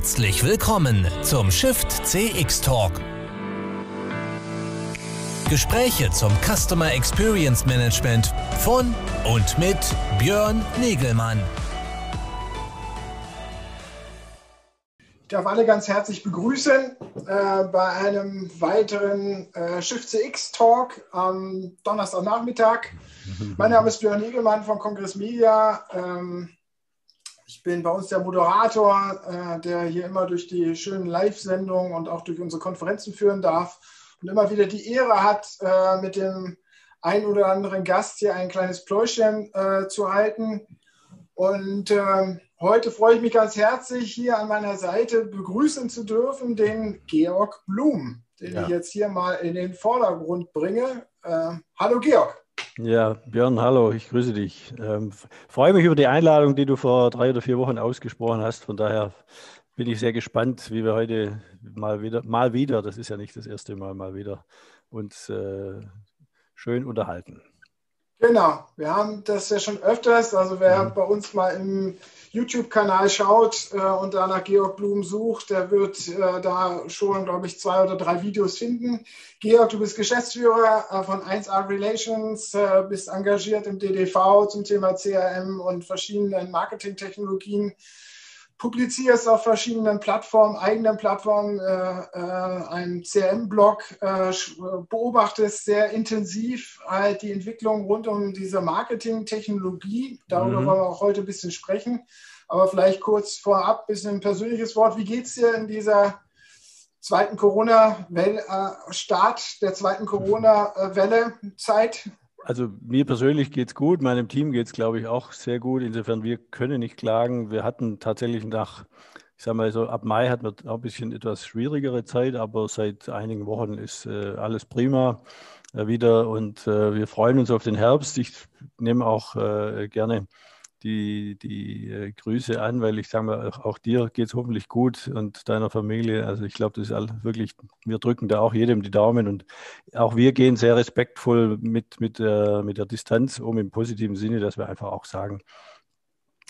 Herzlich willkommen zum Shift CX Talk. Gespräche zum Customer Experience Management von und mit Björn Negelmann. Ich darf alle ganz herzlich begrüßen äh, bei einem weiteren äh, Shift CX Talk am Donnerstagnachmittag. Mein Name ist Björn Negelmann von Kongress Media. Ähm, ich bin bei uns der Moderator, äh, der hier immer durch die schönen Live-Sendungen und auch durch unsere Konferenzen führen darf und immer wieder die Ehre hat, äh, mit dem ein oder anderen Gast hier ein kleines Pläuschen äh, zu halten. Und ähm, heute freue ich mich ganz herzlich, hier an meiner Seite begrüßen zu dürfen den Georg Blum, den ja. ich jetzt hier mal in den Vordergrund bringe. Äh, hallo Georg. Ja, Björn, hallo, ich grüße dich. Ähm, freue mich über die Einladung, die du vor drei oder vier Wochen ausgesprochen hast. Von daher bin ich sehr gespannt, wie wir heute mal wieder, mal wieder, das ist ja nicht das erste Mal, mal wieder uns äh, schön unterhalten. Genau, wir haben das ja schon öfters. Also wer mhm. bei uns mal im YouTube-Kanal schaut äh, und da nach Georg Blum sucht, der wird äh, da schon, glaube ich, zwei oder drei Videos finden. Georg, du bist Geschäftsführer äh, von 1A Relations, äh, bist engagiert im DDV zum Thema CRM und verschiedenen Marketingtechnologien publizierst auf verschiedenen Plattformen, eigenen Plattformen, äh, äh, einen CRM-Blog, äh, beobachtest sehr intensiv halt die Entwicklung rund um diese Marketing-Technologie. Darüber mhm. wollen wir auch heute ein bisschen sprechen. Aber vielleicht kurz vorab, ein bisschen ein persönliches Wort. Wie geht es dir in dieser zweiten Corona-Start, äh, der zweiten Corona-Welle-Zeit? Also mir persönlich geht es gut, meinem Team geht es, glaube ich, auch sehr gut. Insofern, wir können nicht klagen. Wir hatten tatsächlich nach, ich sage mal so, ab Mai hatten wir auch ein bisschen etwas schwierigere Zeit, aber seit einigen Wochen ist äh, alles prima äh, wieder und äh, wir freuen uns auf den Herbst. Ich nehme auch äh, gerne die, die äh, Grüße an, weil ich sage mal, auch, auch dir geht es hoffentlich gut und deiner Familie. Also ich glaube, das ist all, wirklich, wir drücken da auch jedem die Daumen und auch wir gehen sehr respektvoll mit, mit, äh, mit der Distanz um im positiven Sinne, dass wir einfach auch sagen,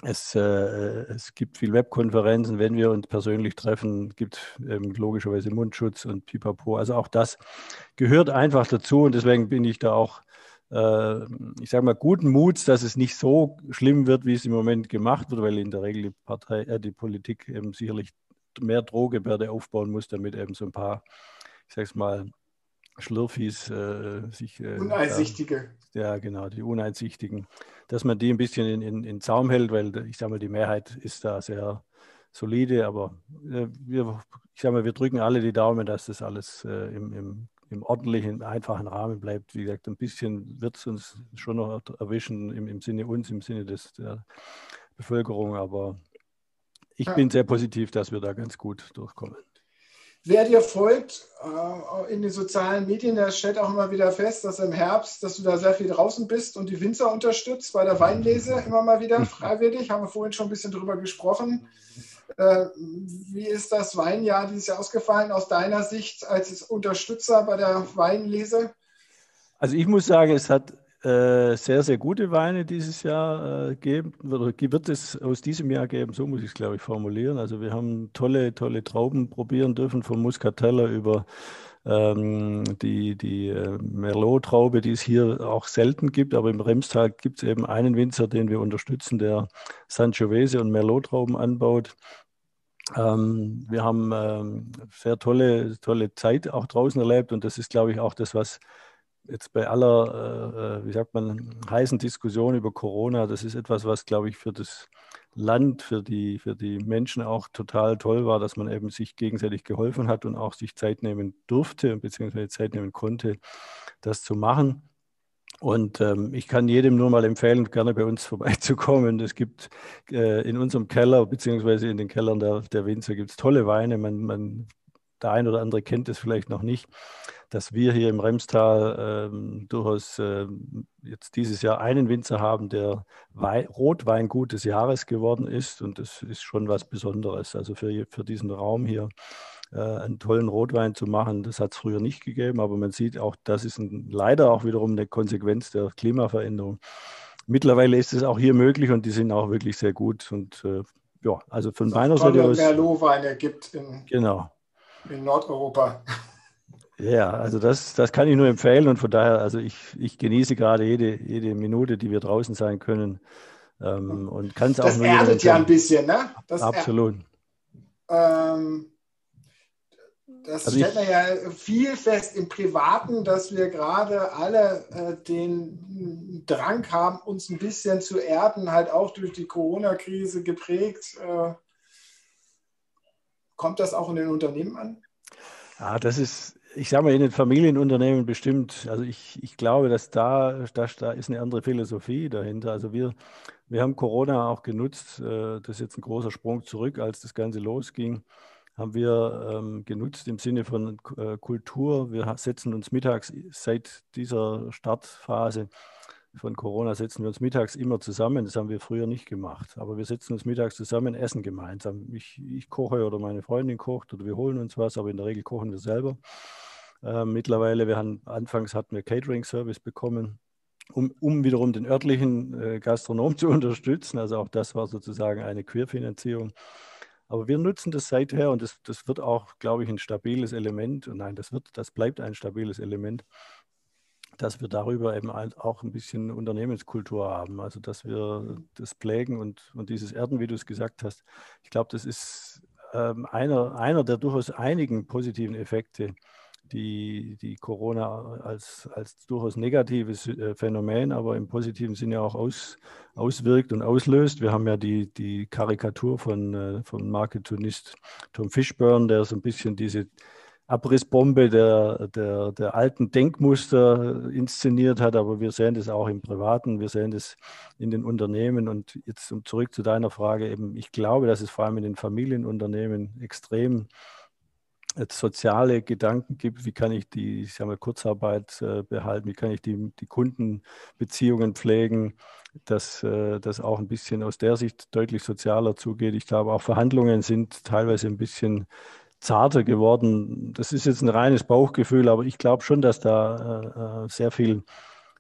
es, äh, es gibt viel Webkonferenzen, wenn wir uns persönlich treffen, gibt ähm, logischerweise Mundschutz und Pipapo. Also auch das gehört einfach dazu und deswegen bin ich da auch äh, ich sage mal, guten Muts, dass es nicht so schlimm wird, wie es im Moment gemacht wird, weil in der Regel die Partei, äh, die Politik eben sicherlich mehr Drohgebärde aufbauen muss, damit eben so ein paar, ich sage es mal, Schlürfis äh, sich. Äh, Uneinsichtige. Ja, genau, die Uneinsichtigen. Dass man die ein bisschen in, in, in Zaum hält, weil ich sage mal, die Mehrheit ist da sehr solide, aber äh, wir, ich sage mal, wir drücken alle die Daumen, dass das alles äh, im, im im ordentlichen, einfachen Rahmen bleibt. Wie gesagt, ein bisschen wird es uns schon noch erwischen im, im Sinne uns, im Sinne des, der Bevölkerung, aber ich ja. bin sehr positiv, dass wir da ganz gut durchkommen. Wer dir folgt äh, in den sozialen Medien, der stellt auch immer wieder fest, dass im Herbst, dass du da sehr viel draußen bist und die Winzer unterstützt bei der Weinlese immer mal wieder freiwillig. Haben wir vorhin schon ein bisschen drüber gesprochen. Äh, wie ist das Weinjahr dieses Jahr ausgefallen aus deiner Sicht als Unterstützer bei der Weinlese? Also ich muss sagen, es hat äh, sehr, sehr gute Weine dieses Jahr äh, geben, oder wird es aus diesem Jahr geben, so muss ich es, glaube ich, formulieren. Also wir haben tolle, tolle Trauben probieren dürfen, von Muscatella über ähm, die, die äh, Merlot-Traube, die es hier auch selten gibt, aber im Remstal gibt es eben einen Winzer, den wir unterstützen, der Sangiovese und Merlot-Trauben anbaut. Ähm, wir haben ähm, sehr tolle, tolle Zeit auch draußen erlebt und das ist, glaube ich, auch das, was jetzt bei aller, äh, äh, wie sagt man, heißen Diskussion über Corona, das ist etwas, was, glaube ich, für das Land, für die, für die Menschen auch total toll war, dass man eben sich gegenseitig geholfen hat und auch sich Zeit nehmen durfte, beziehungsweise Zeit nehmen konnte, das zu machen. Und ähm, ich kann jedem nur mal empfehlen, gerne bei uns vorbeizukommen. Es gibt äh, in unserem Keller, beziehungsweise in den Kellern der, der Winzer, gibt es tolle Weine. Man, man, der ein oder andere kennt es vielleicht noch nicht, dass wir hier im Remstal ähm, durchaus äh, jetzt dieses Jahr einen Winzer haben, der Wein, Rotweingut des Jahres geworden ist. Und das ist schon was Besonderes. Also für, für diesen Raum hier äh, einen tollen Rotwein zu machen. Das hat es früher nicht gegeben, aber man sieht auch, das ist ein, leider auch wiederum eine Konsequenz der Klimaveränderung. Mittlerweile ist es auch hier möglich und die sind auch wirklich sehr gut. Und äh, ja, also von meiner Seite aus. Merlot-Weine gibt in, genau. in Nordeuropa. Ja, also das, das kann ich nur empfehlen und von daher, also ich, ich genieße gerade jede, jede Minute, die wir draußen sein können. Ähm, und kann es auch das nur. Erdet ja ein bisschen, ne? Das Absolut. Ähm, das also stellt man ja viel fest im Privaten, dass wir gerade alle äh, den Drang haben, uns ein bisschen zu erden, halt auch durch die Corona-Krise geprägt. Äh, kommt das auch in den Unternehmen an? Ja, das ist, ich sage mal, in den Familienunternehmen bestimmt. Also ich, ich glaube, dass da, dass da ist eine andere Philosophie dahinter. Also wir, wir haben Corona auch genutzt. Äh, das ist jetzt ein großer Sprung zurück, als das Ganze losging haben wir ähm, genutzt im Sinne von äh, Kultur. Wir setzen uns mittags seit dieser Startphase von Corona setzen wir uns mittags immer zusammen. Das haben wir früher nicht gemacht. Aber wir setzen uns mittags zusammen, essen gemeinsam. Ich, ich koche oder meine Freundin kocht oder wir holen uns was, aber in der Regel kochen wir selber. Äh, mittlerweile, wir haben, anfangs hatten wir Catering-Service bekommen, um, um wiederum den örtlichen äh, Gastronom zu unterstützen. Also auch das war sozusagen eine Querfinanzierung. Aber wir nutzen das seither und das, das wird auch, glaube ich, ein stabiles Element. Und nein, das wird, das bleibt ein stabiles Element, dass wir darüber eben auch ein bisschen Unternehmenskultur haben. Also dass wir das pflegen und, und dieses Erden, wie du es gesagt hast. Ich glaube, das ist ähm, einer, einer der durchaus einigen positiven Effekte, die, die Corona als, als durchaus negatives äh, Phänomen, aber im positiven Sinne auch aus, auswirkt und auslöst. Wir haben ja die, die Karikatur von, äh, vom Marketonist Tom Fishburne, der so ein bisschen diese Abrissbombe der, der, der alten Denkmuster inszeniert hat, aber wir sehen das auch im Privaten, wir sehen das in den Unternehmen. Und jetzt um zurück zu deiner Frage, eben, ich glaube, dass es vor allem in den Familienunternehmen extrem soziale Gedanken gibt, wie kann ich die ich mal, Kurzarbeit äh, behalten, wie kann ich die, die Kundenbeziehungen pflegen, dass äh, das auch ein bisschen aus der Sicht deutlich sozialer zugeht. Ich glaube, auch Verhandlungen sind teilweise ein bisschen zarter geworden. Das ist jetzt ein reines Bauchgefühl, aber ich glaube schon, dass da äh, äh sehr viel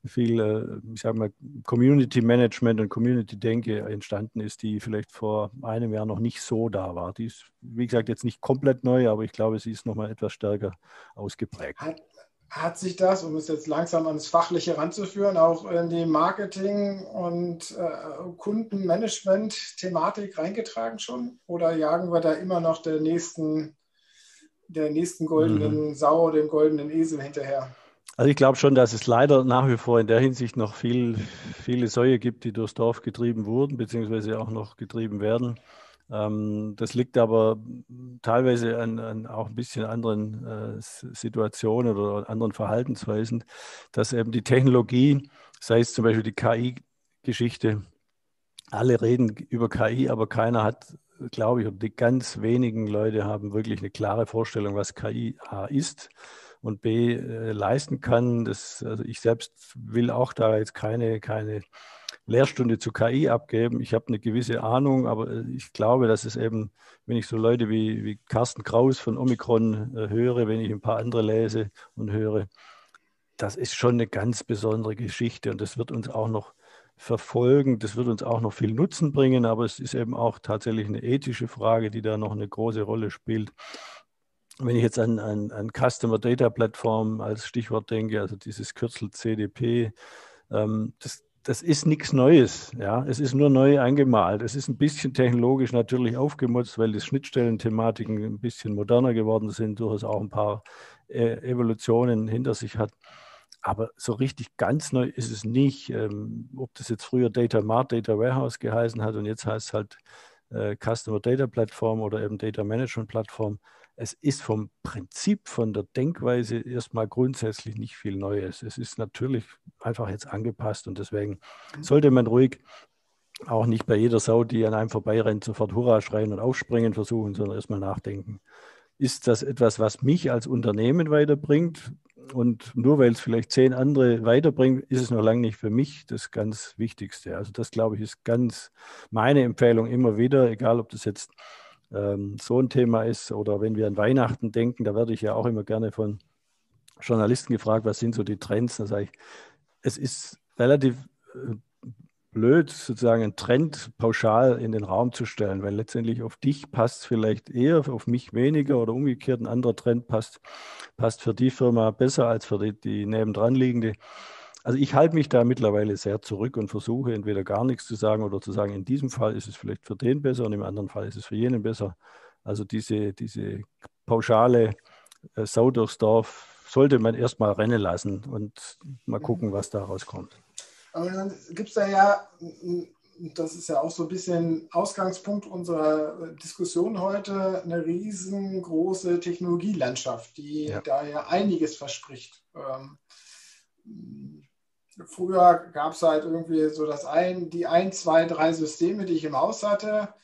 viel, äh, ich sage mal, Community Management und Community Denke entstanden ist, die vielleicht vor einem Jahr noch nicht so da war. Die ist, wie gesagt, jetzt nicht komplett neu, aber ich glaube, sie ist noch mal etwas stärker ausgeprägt. Hat, hat sich das, um es jetzt langsam ans Fachliche ranzuführen, auch in die Marketing- und äh, Kundenmanagement-Thematik reingetragen schon? Oder jagen wir da immer noch der nächsten, der nächsten goldenen mhm. Sau, dem goldenen Esel hinterher? Also ich glaube schon, dass es leider nach wie vor in der Hinsicht noch viel, viele Säue gibt, die durchs Dorf getrieben wurden, beziehungsweise auch noch getrieben werden. Ähm, das liegt aber teilweise an, an, auch ein bisschen anderen äh, Situationen oder anderen Verhaltensweisen, dass eben die Technologie, sei es zum Beispiel die KI-Geschichte, alle reden über KI, aber keiner hat, glaube ich, oder die ganz wenigen Leute haben wirklich eine klare Vorstellung, was KI A ist und B äh, leisten kann. Das, also ich selbst will auch da jetzt keine, keine Lehrstunde zu KI abgeben. Ich habe eine gewisse Ahnung, aber äh, ich glaube, dass es eben, wenn ich so Leute wie, wie Carsten Kraus von Omikron äh, höre, wenn ich ein paar andere lese und höre, das ist schon eine ganz besondere Geschichte und das wird uns auch noch verfolgen. Das wird uns auch noch viel Nutzen bringen, aber es ist eben auch tatsächlich eine ethische Frage, die da noch eine große Rolle spielt wenn ich jetzt an, an, an Customer Data Plattform als Stichwort denke, also dieses Kürzel CDP, ähm, das, das ist nichts Neues. Ja? Es ist nur neu eingemalt. Es ist ein bisschen technologisch natürlich aufgemutzt, weil die Schnittstellenthematiken ein bisschen moderner geworden sind, durchaus auch ein paar äh, Evolutionen hinter sich hat. Aber so richtig ganz neu ist es nicht. Ähm, ob das jetzt früher Data Mart, Data Warehouse geheißen hat und jetzt heißt es halt äh, Customer Data Plattform oder eben Data Management Plattform es ist vom Prinzip, von der Denkweise erstmal grundsätzlich nicht viel Neues. Es ist natürlich einfach jetzt angepasst und deswegen sollte man ruhig auch nicht bei jeder Sau, die an einem vorbeirennt, sofort Hurra schreien und aufspringen versuchen, sondern erstmal nachdenken. Ist das etwas, was mich als Unternehmen weiterbringt? Und nur weil es vielleicht zehn andere weiterbringt, ist es noch lange nicht für mich das ganz Wichtigste. Also das, glaube ich, ist ganz meine Empfehlung immer wieder, egal ob das jetzt ähm, so ein Thema ist. Oder wenn wir an Weihnachten denken, da werde ich ja auch immer gerne von Journalisten gefragt, was sind so die Trends. Da sage ich, es ist relativ äh, blöd, sozusagen einen Trend pauschal in den Raum zu stellen, weil letztendlich auf dich passt vielleicht eher, auf mich weniger oder umgekehrt ein anderer Trend passt, passt für die Firma besser als für die, die nebendran liegende. Also ich halte mich da mittlerweile sehr zurück und versuche entweder gar nichts zu sagen oder zu sagen, in diesem Fall ist es vielleicht für den besser und im anderen Fall ist es für jenen besser. Also diese, diese pauschale äh, Sau durchs Dorf sollte man erstmal rennen lassen und mal gucken, was daraus kommt. Aber dann gibt es da ja, das ist ja auch so ein bisschen Ausgangspunkt unserer Diskussion heute, eine riesengroße Technologielandschaft, die ja. da ja einiges verspricht. Ähm, früher gab es halt irgendwie so das ein, die ein, zwei, drei Systeme, die ich im Haus hatte.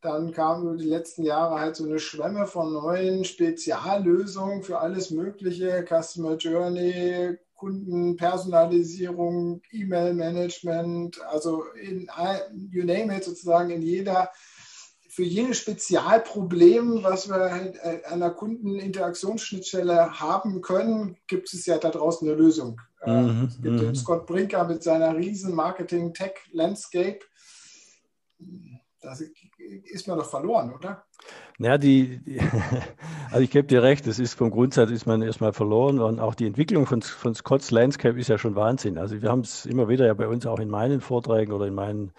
Dann kamen über die letzten Jahre halt so eine Schwemme von neuen Speziallösungen für alles Mögliche, Customer Journey, Kundenpersonalisierung, E-Mail-Management, also in, you name it, sozusagen in jeder, für jedes Spezialproblem, was wir halt äh, an der Kundeninteraktionsschnittstelle haben können, gibt es ja da draußen eine Lösung. Äh, mhm, es gibt den mhm. Scott Brinker mit seiner riesen Marketing-Tech-Landscape. Das ist mir doch verloren, oder? Ja, die, die also ich gebe dir recht, das ist vom Grundsatz ist man erstmal verloren und auch die Entwicklung von, von Scott's Landscape ist ja schon Wahnsinn. Also wir haben es immer wieder ja bei uns auch in meinen Vorträgen oder in meinen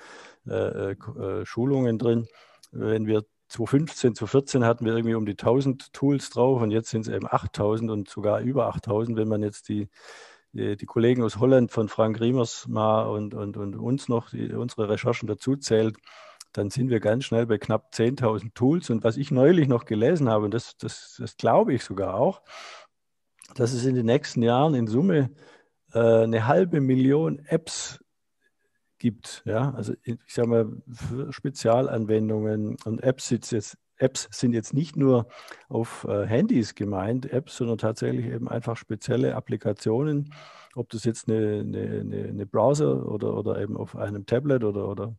äh, äh, Schulungen drin. Wenn wir 2015, 2014 hatten wir irgendwie um die 1000 Tools drauf und jetzt sind es eben 8000 und sogar über 8000, wenn man jetzt die, die, die, Kollegen aus Holland von Frank Riemers mal und, und, und uns noch die, unsere Recherchen dazu zählt dann sind wir ganz schnell bei knapp 10.000 Tools. Und was ich neulich noch gelesen habe, und das, das, das glaube ich sogar auch, dass es in den nächsten Jahren in Summe äh, eine halbe Million Apps gibt. Ja? Also ich sage mal, für Spezialanwendungen und Apps, jetzt, Apps sind jetzt nicht nur auf äh, Handys gemeint, Apps, sondern tatsächlich eben einfach spezielle Applikationen, ob das jetzt eine, eine, eine Browser oder, oder eben auf einem Tablet oder, oder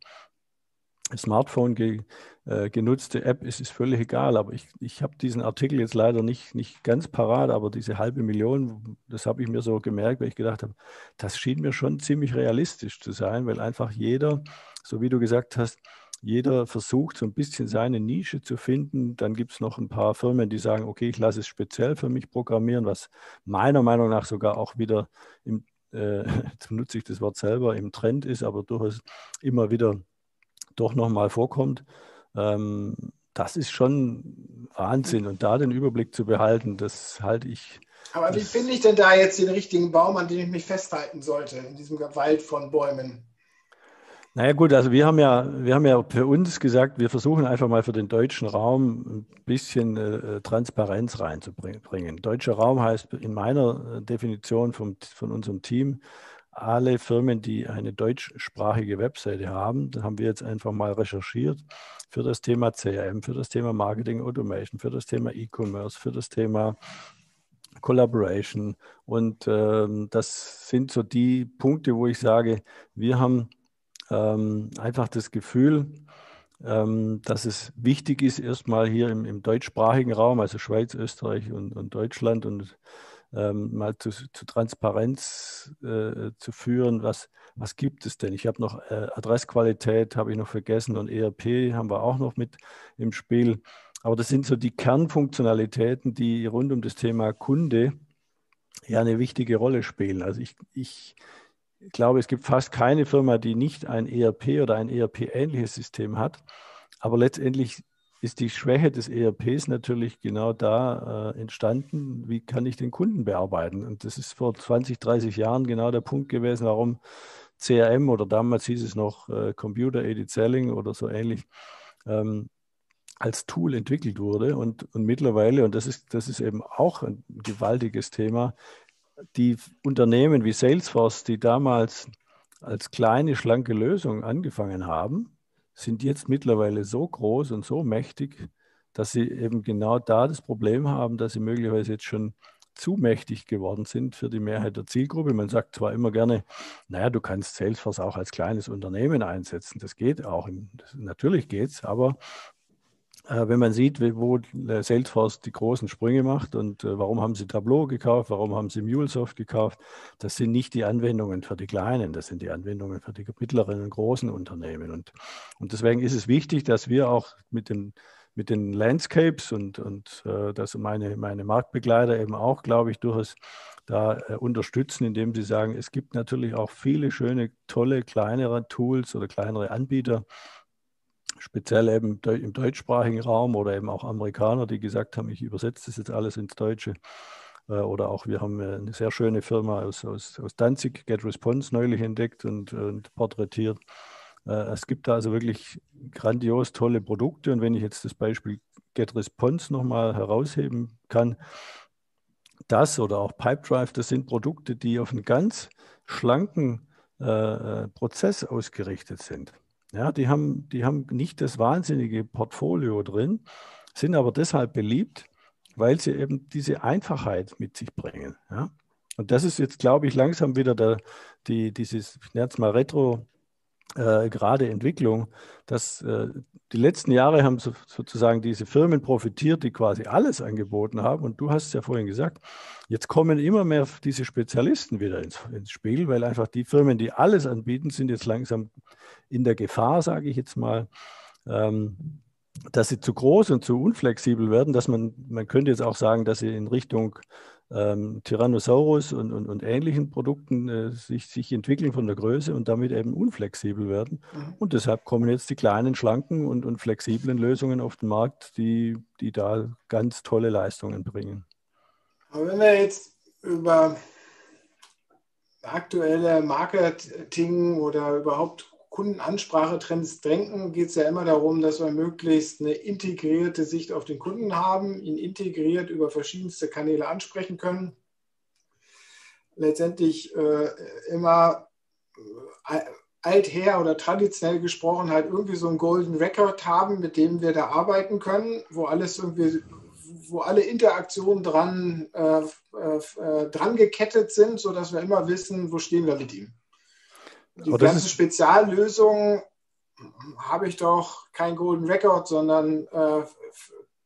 Smartphone ge, äh, genutzte App ist, ist völlig egal. Aber ich, ich habe diesen Artikel jetzt leider nicht, nicht ganz parat, aber diese halbe Million, das habe ich mir so gemerkt, weil ich gedacht habe, das schien mir schon ziemlich realistisch zu sein, weil einfach jeder, so wie du gesagt hast, jeder versucht so ein bisschen seine Nische zu finden. Dann gibt es noch ein paar Firmen, die sagen, okay, ich lasse es speziell für mich programmieren, was meiner Meinung nach sogar auch wieder im, äh, jetzt benutze ich das Wort selber, im Trend ist, aber durchaus immer wieder doch nochmal vorkommt. Ähm, das ist schon Wahnsinn. Und da den Überblick zu behalten, das halte ich. Aber wie finde ich denn da jetzt den richtigen Baum, an dem ich mich festhalten sollte, in diesem Wald von Bäumen? Naja gut, also wir haben ja, wir haben ja für uns gesagt, wir versuchen einfach mal für den deutschen Raum ein bisschen äh, Transparenz reinzubringen. Deutscher Raum heißt in meiner äh, Definition vom, von unserem Team alle Firmen, die eine deutschsprachige Webseite haben, da haben wir jetzt einfach mal recherchiert für das Thema CRM, für das Thema Marketing Automation, für das Thema E-Commerce, für das Thema Collaboration. Und ähm, das sind so die Punkte, wo ich sage, wir haben ähm, einfach das Gefühl, ähm, dass es wichtig ist, erstmal hier im, im deutschsprachigen Raum, also Schweiz, Österreich und, und Deutschland und ähm, mal zu, zu Transparenz äh, zu führen, was, was gibt es denn? Ich habe noch äh, Adressqualität, habe ich noch vergessen und ERP haben wir auch noch mit im Spiel. Aber das sind so die Kernfunktionalitäten, die rund um das Thema Kunde ja eine wichtige Rolle spielen. Also ich, ich glaube, es gibt fast keine Firma, die nicht ein ERP oder ein ERP-ähnliches System hat. Aber letztendlich ist die Schwäche des ERPs natürlich genau da äh, entstanden, wie kann ich den Kunden bearbeiten? Und das ist vor 20, 30 Jahren genau der Punkt gewesen, warum CRM oder damals hieß es noch äh, Computer Aided Selling oder so ähnlich, ähm, als Tool entwickelt wurde. Und, und mittlerweile, und das ist, das ist eben auch ein gewaltiges Thema, die Unternehmen wie Salesforce, die damals als kleine, schlanke Lösung angefangen haben, sind jetzt mittlerweile so groß und so mächtig, dass sie eben genau da das Problem haben, dass sie möglicherweise jetzt schon zu mächtig geworden sind für die Mehrheit der Zielgruppe. Man sagt zwar immer gerne, naja, du kannst Salesforce auch als kleines Unternehmen einsetzen. Das geht auch. Natürlich geht es, aber wenn man sieht, wo Salesforce die großen Sprünge macht und äh, warum haben sie Tableau gekauft, warum haben sie MuleSoft gekauft, das sind nicht die Anwendungen für die kleinen, das sind die Anwendungen für die mittleren und großen Unternehmen. Und, und deswegen ist es wichtig, dass wir auch mit den, mit den Landscapes und, und äh, dass meine, meine Marktbegleiter eben auch, glaube ich, durchaus da äh, unterstützen, indem sie sagen, es gibt natürlich auch viele schöne, tolle, kleinere Tools oder kleinere Anbieter, speziell eben im deutschsprachigen Raum oder eben auch Amerikaner, die gesagt haben, ich übersetze das jetzt alles ins Deutsche. Äh, oder auch wir haben eine sehr schöne Firma aus, aus, aus Danzig, GetResponse, neulich entdeckt und, und porträtiert. Äh, es gibt da also wirklich grandios tolle Produkte. Und wenn ich jetzt das Beispiel GetResponse nochmal herausheben kann, das oder auch Pipedrive, das sind Produkte, die auf einen ganz schlanken äh, Prozess ausgerichtet sind. Ja, die haben, die haben nicht das wahnsinnige Portfolio drin, sind aber deshalb beliebt, weil sie eben diese Einfachheit mit sich bringen. Ja? Und das ist jetzt, glaube ich, langsam wieder der, die, dieses, ich nenne es mal Retro, äh, gerade Entwicklung, dass äh, die letzten Jahre haben so, sozusagen diese Firmen profitiert, die quasi alles angeboten haben. Und du hast es ja vorhin gesagt, jetzt kommen immer mehr diese Spezialisten wieder ins, ins Spiel, weil einfach die Firmen, die alles anbieten, sind jetzt langsam in der Gefahr, sage ich jetzt mal, ähm, dass sie zu groß und zu unflexibel werden, dass man, man könnte jetzt auch sagen, dass sie in Richtung ähm, Tyrannosaurus und, und, und, ähnlichen Produkten äh, sich, sich entwickeln von der Größe und damit eben unflexibel werden. Mhm. Und deshalb kommen jetzt die kleinen, schlanken und, und flexiblen Lösungen auf den Markt, die, die da ganz tolle Leistungen bringen. Aber wenn wir jetzt über aktuelle Marketing oder überhaupt Kundenansprachetrends denken, geht es ja immer darum, dass wir möglichst eine integrierte Sicht auf den Kunden haben, ihn integriert über verschiedenste Kanäle ansprechen können. Letztendlich äh, immer äh, alther oder traditionell gesprochen halt irgendwie so einen Golden Record haben, mit dem wir da arbeiten können, wo alles irgendwie, wo alle Interaktionen dran, äh, äh, dran gekettet sind, sodass wir immer wissen, wo stehen wir mit ihm. Die Aber ganzen Speziallösungen habe ich doch kein Golden Record, sondern äh,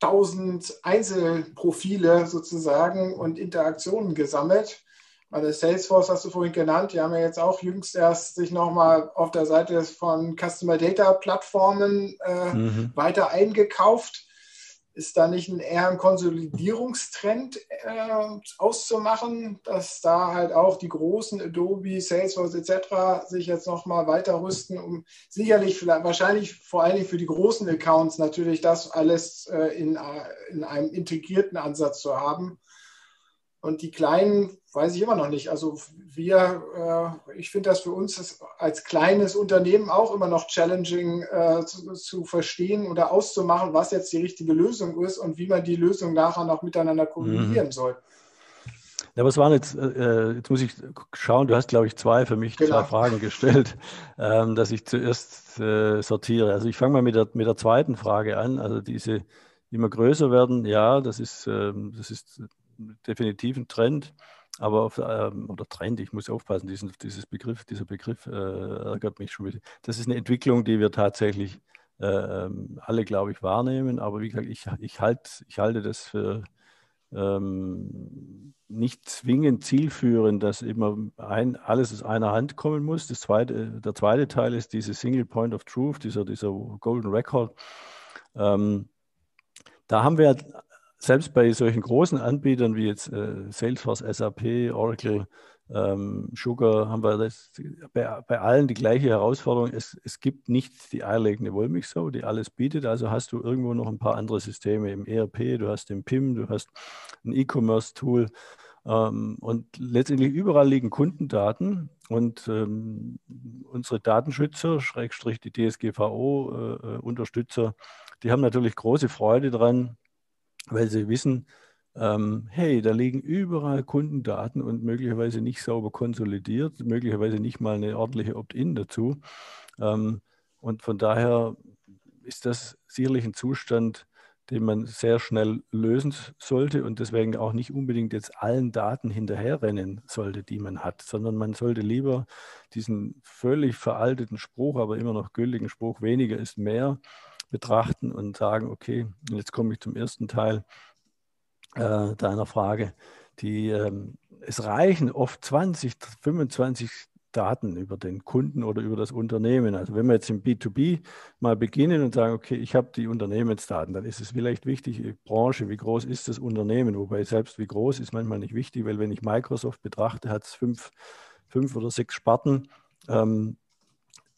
1000 Einzelprofile sozusagen und Interaktionen gesammelt. Meine Salesforce hast du vorhin genannt, die haben ja jetzt auch jüngst erst sich nochmal auf der Seite von Customer Data Plattformen äh, mhm. weiter eingekauft. Ist da nicht ein, eher ein Konsolidierungstrend äh, auszumachen, dass da halt auch die großen Adobe, Salesforce etc. sich jetzt nochmal weiter rüsten, um sicherlich, wahrscheinlich vor allen Dingen für die großen Accounts natürlich das alles äh, in, in einem integrierten Ansatz zu haben und die Kleinen weiß ich immer noch nicht. Also wir, äh, ich finde das für uns als kleines Unternehmen auch immer noch challenging äh, zu, zu, verstehen oder auszumachen, was jetzt die richtige Lösung ist und wie man die Lösung nachher noch miteinander kombinieren mhm. soll. Ja, was waren jetzt, äh, jetzt muss ich schauen, du hast, glaube ich, zwei für mich, genau. zwei Fragen gestellt, ähm, dass ich zuerst äh, sortiere. Also ich fange mal mit der, mit der zweiten Frage an. Also diese immer größer werden, ja, das ist, ähm, das ist definitiv ein Trend. Aber auf, ähm, oder Trend, ich muss aufpassen, diesen, dieses Begriff, dieser Begriff äh, ärgert mich schon wieder. Das ist eine Entwicklung, die wir tatsächlich äh, ähm, alle, glaube ich, wahrnehmen. Aber wie gesagt, ich, ich, halt, ich halte das für ähm, nicht zwingend zielführend, dass immer ein, alles aus einer Hand kommen muss. Das zweite, der zweite Teil ist diese Single Point of Truth, dieser, dieser Golden Record. Ähm, da haben wir selbst bei solchen großen Anbietern wie jetzt äh, Salesforce, SAP, Oracle, ähm, Sugar haben wir das, bei, bei allen die gleiche Herausforderung. Es, es gibt nicht die eierlegende Wollmilchsau, die alles bietet. Also hast du irgendwo noch ein paar andere Systeme im ERP, du hast den PIM, du hast ein E-Commerce-Tool. Ähm, und letztendlich überall liegen Kundendaten und ähm, unsere Datenschützer, Schrägstrich die DSGVO-Unterstützer, äh, die haben natürlich große Freude dran, weil sie wissen, ähm, hey, da liegen überall Kundendaten und möglicherweise nicht sauber konsolidiert, möglicherweise nicht mal eine ordentliche Opt-in dazu. Ähm, und von daher ist das sicherlich ein Zustand, den man sehr schnell lösen sollte und deswegen auch nicht unbedingt jetzt allen Daten hinterherrennen sollte, die man hat, sondern man sollte lieber diesen völlig veralteten Spruch, aber immer noch gültigen Spruch, weniger ist mehr, betrachten und sagen, okay, jetzt komme ich zum ersten Teil äh, deiner Frage. Die, ähm, es reichen oft 20, 25 Daten über den Kunden oder über das Unternehmen. Also wenn wir jetzt im B2B mal beginnen und sagen, okay, ich habe die Unternehmensdaten, dann ist es vielleicht wichtig, Branche, wie groß ist das Unternehmen? Wobei selbst wie groß ist manchmal nicht wichtig, weil wenn ich Microsoft betrachte, hat es fünf, fünf oder sechs Sparten. Ähm,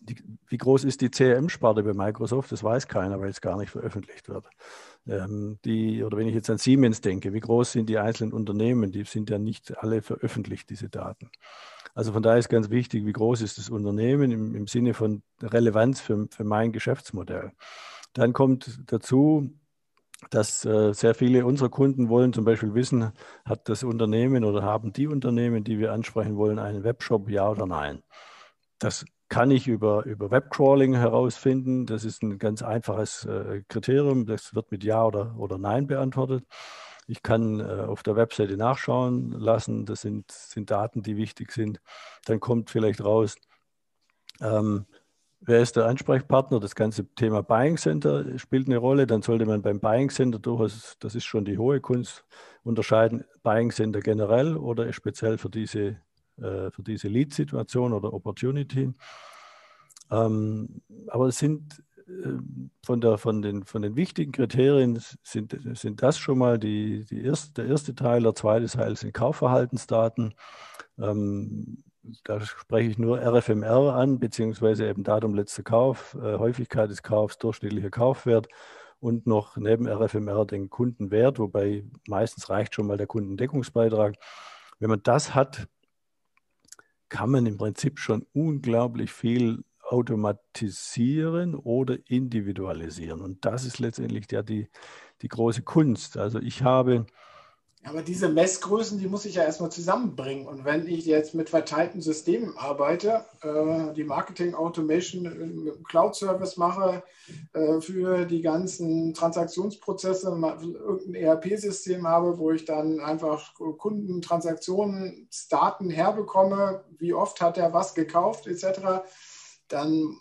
die, wie groß ist die CRM-Sparte bei Microsoft? Das weiß keiner, weil es gar nicht veröffentlicht wird. Ähm, die, oder wenn ich jetzt an Siemens denke, wie groß sind die einzelnen Unternehmen? Die sind ja nicht alle veröffentlicht, diese Daten. Also von daher ist ganz wichtig, wie groß ist das Unternehmen im, im Sinne von Relevanz für, für mein Geschäftsmodell. Dann kommt dazu, dass äh, sehr viele unserer Kunden wollen zum Beispiel wissen, hat das Unternehmen oder haben die Unternehmen, die wir ansprechen wollen, einen Webshop, ja oder nein. Das kann ich über, über Webcrawling herausfinden. Das ist ein ganz einfaches äh, Kriterium. Das wird mit Ja oder, oder Nein beantwortet. Ich kann äh, auf der Webseite nachschauen lassen. Das sind, sind Daten, die wichtig sind. Dann kommt vielleicht raus, ähm, wer ist der Ansprechpartner? Das ganze Thema Buying Center spielt eine Rolle. Dann sollte man beim Buying Center durchaus, das ist schon die hohe Kunst, unterscheiden, Buying Center generell oder speziell für diese äh, für diese Lead-Situation oder Opportunity. Ähm, aber es sind äh, von, der, von, den, von den wichtigen Kriterien sind, sind das schon mal die, die erste, der erste Teil. Der zweite Teil sind Kaufverhaltensdaten. Ähm, da spreche ich nur RFMR an, beziehungsweise eben Datum letzter Kauf, äh, Häufigkeit des Kaufs, durchschnittlicher Kaufwert und noch neben RFMR den Kundenwert, wobei meistens reicht schon mal der Kundendeckungsbeitrag. Wenn man das hat, kann man im Prinzip schon unglaublich viel automatisieren oder individualisieren. Und das ist letztendlich ja die, die große Kunst. Also ich habe aber diese Messgrößen, die muss ich ja erstmal zusammenbringen. Und wenn ich jetzt mit verteilten Systemen arbeite, äh, die Marketing Automation im Cloud-Service mache, äh, für die ganzen Transaktionsprozesse, irgendein ERP-System habe, wo ich dann einfach Kundentransaktionsdaten herbekomme, wie oft hat er was gekauft, etc., dann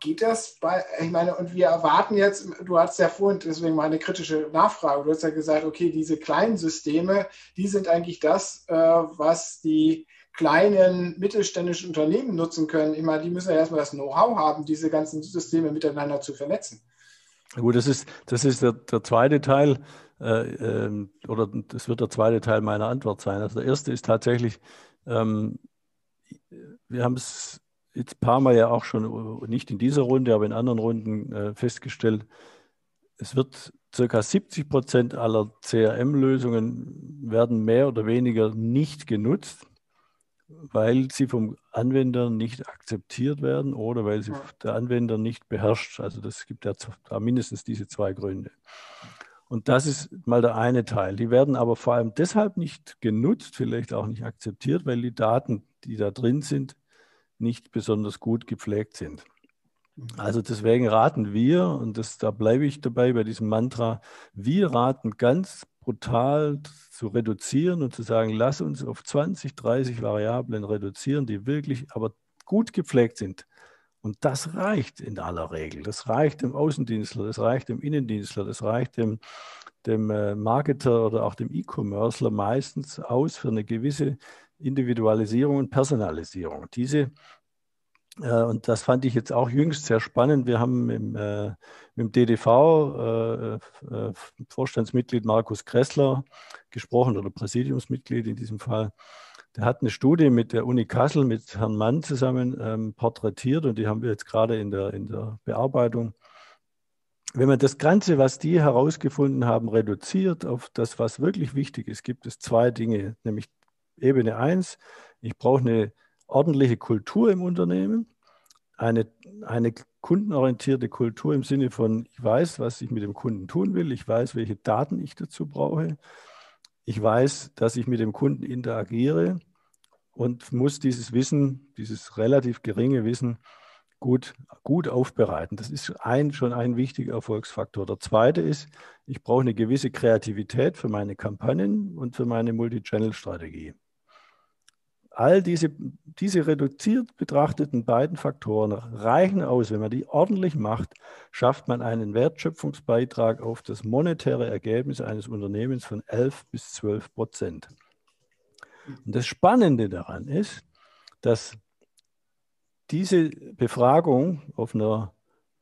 geht das bei, ich meine, und wir erwarten jetzt, du hast ja vorhin, deswegen meine kritische Nachfrage, du hast ja gesagt, okay, diese kleinen Systeme, die sind eigentlich das, äh, was die kleinen mittelständischen Unternehmen nutzen können. Ich meine, die müssen ja erstmal das Know-how haben, diese ganzen Systeme miteinander zu vernetzen. Gut, das ist, das ist der, der zweite Teil, äh, äh, oder das wird der zweite Teil meiner Antwort sein. Also der erste ist tatsächlich, ähm, wir haben es jetzt ein paar Mal ja auch schon, nicht in dieser Runde, aber in anderen Runden äh, festgestellt, es wird circa 70 Prozent aller CRM-Lösungen werden mehr oder weniger nicht genutzt, weil sie vom Anwender nicht akzeptiert werden oder weil sie der Anwender nicht beherrscht. Also das gibt ja mindestens diese zwei Gründe. Und das ist mal der eine Teil. Die werden aber vor allem deshalb nicht genutzt, vielleicht auch nicht akzeptiert, weil die Daten, die da drin sind, nicht besonders gut gepflegt sind. Mhm. Also deswegen raten wir, und das, da bleibe ich dabei bei diesem Mantra, wir raten ganz brutal zu reduzieren und zu sagen, lass uns auf 20, 30 Variablen reduzieren, die wirklich aber gut gepflegt sind. Und das reicht in aller Regel. Das reicht dem Außendienstler, das reicht dem Innendienstler, das reicht dem, dem äh, Marketer oder auch dem E-Commercer meistens aus für eine gewisse Individualisierung und Personalisierung. Diese, äh, und das fand ich jetzt auch jüngst sehr spannend. Wir haben mit, äh, mit dem DDV äh, äh, Vorstandsmitglied Markus Kressler gesprochen oder Präsidiumsmitglied in diesem Fall. Der hat eine Studie mit der Uni Kassel, mit Herrn Mann zusammen ähm, porträtiert und die haben wir jetzt gerade in der, in der Bearbeitung. Wenn man das Ganze, was die herausgefunden haben, reduziert auf das, was wirklich wichtig ist, gibt es zwei Dinge, nämlich Ebene 1, ich brauche eine ordentliche Kultur im Unternehmen, eine, eine kundenorientierte Kultur im Sinne von, ich weiß, was ich mit dem Kunden tun will, ich weiß, welche Daten ich dazu brauche, ich weiß, dass ich mit dem Kunden interagiere und muss dieses Wissen, dieses relativ geringe Wissen gut, gut aufbereiten. Das ist ein, schon ein wichtiger Erfolgsfaktor. Der zweite ist, ich brauche eine gewisse Kreativität für meine Kampagnen und für meine Multichannel-Strategie all diese, diese reduziert betrachteten beiden Faktoren reichen aus. Wenn man die ordentlich macht, schafft man einen Wertschöpfungsbeitrag auf das monetäre Ergebnis eines Unternehmens von 11 bis 12 Prozent. Und das Spannende daran ist, dass diese Befragung auf einer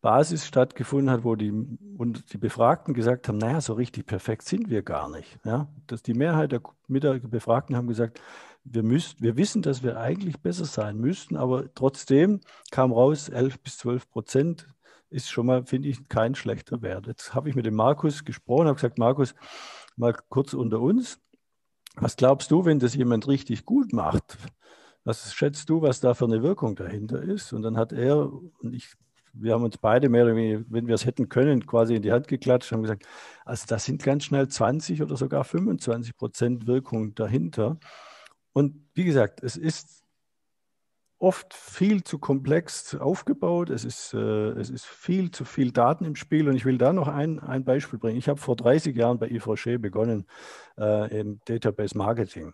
Basis stattgefunden hat, wo die, und die Befragten gesagt haben, naja, so richtig perfekt sind wir gar nicht. Ja? Dass die Mehrheit der, Befragten haben gesagt, wir, müsst, wir wissen, dass wir eigentlich besser sein müssten, aber trotzdem kam raus, 11 bis 12 Prozent ist schon mal, finde ich, kein schlechter Wert. Jetzt habe ich mit dem Markus gesprochen, habe gesagt, Markus, mal kurz unter uns. Was glaubst du, wenn das jemand richtig gut macht? Was schätzt du, was da für eine Wirkung dahinter ist? Und dann hat er, und ich wir haben uns beide mehr oder weniger, wenn wir es hätten können, quasi in die Hand geklatscht, haben gesagt, also da sind ganz schnell 20 oder sogar 25 Prozent Wirkung dahinter. Und wie gesagt, es ist oft viel zu komplex aufgebaut, es ist, äh, es ist viel zu viel Daten im Spiel und ich will da noch ein, ein Beispiel bringen. Ich habe vor 30 Jahren bei Rocher begonnen äh, im Database Marketing.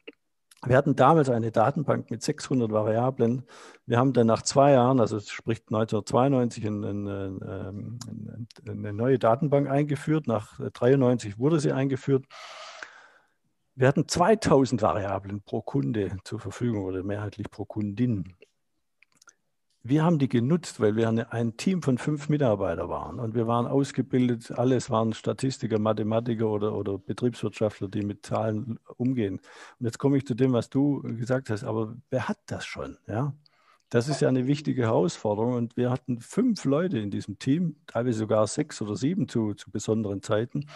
Wir hatten damals eine Datenbank mit 600 Variablen. Wir haben dann nach zwei Jahren, also sprich 1992, eine, eine, neue Datenbank eingeführt. Nach 1993 wurde sie eingeführt. Wir hatten 2000 Variablen pro Kunde zur Verfügung oder mehrheitlich pro Kundin wir haben die genutzt, weil wir ein Team von fünf Mitarbeitern waren und wir waren ausgebildet, alles waren Statistiker, Mathematiker oder, oder Betriebswirtschaftler, die mit Zahlen umgehen. Und jetzt komme ich zu dem, was du gesagt hast, aber wer hat das schon? Ja? Das ist ja eine wichtige Herausforderung und wir hatten fünf Leute in diesem Team, teilweise sogar sechs oder sieben zu, zu besonderen Zeiten.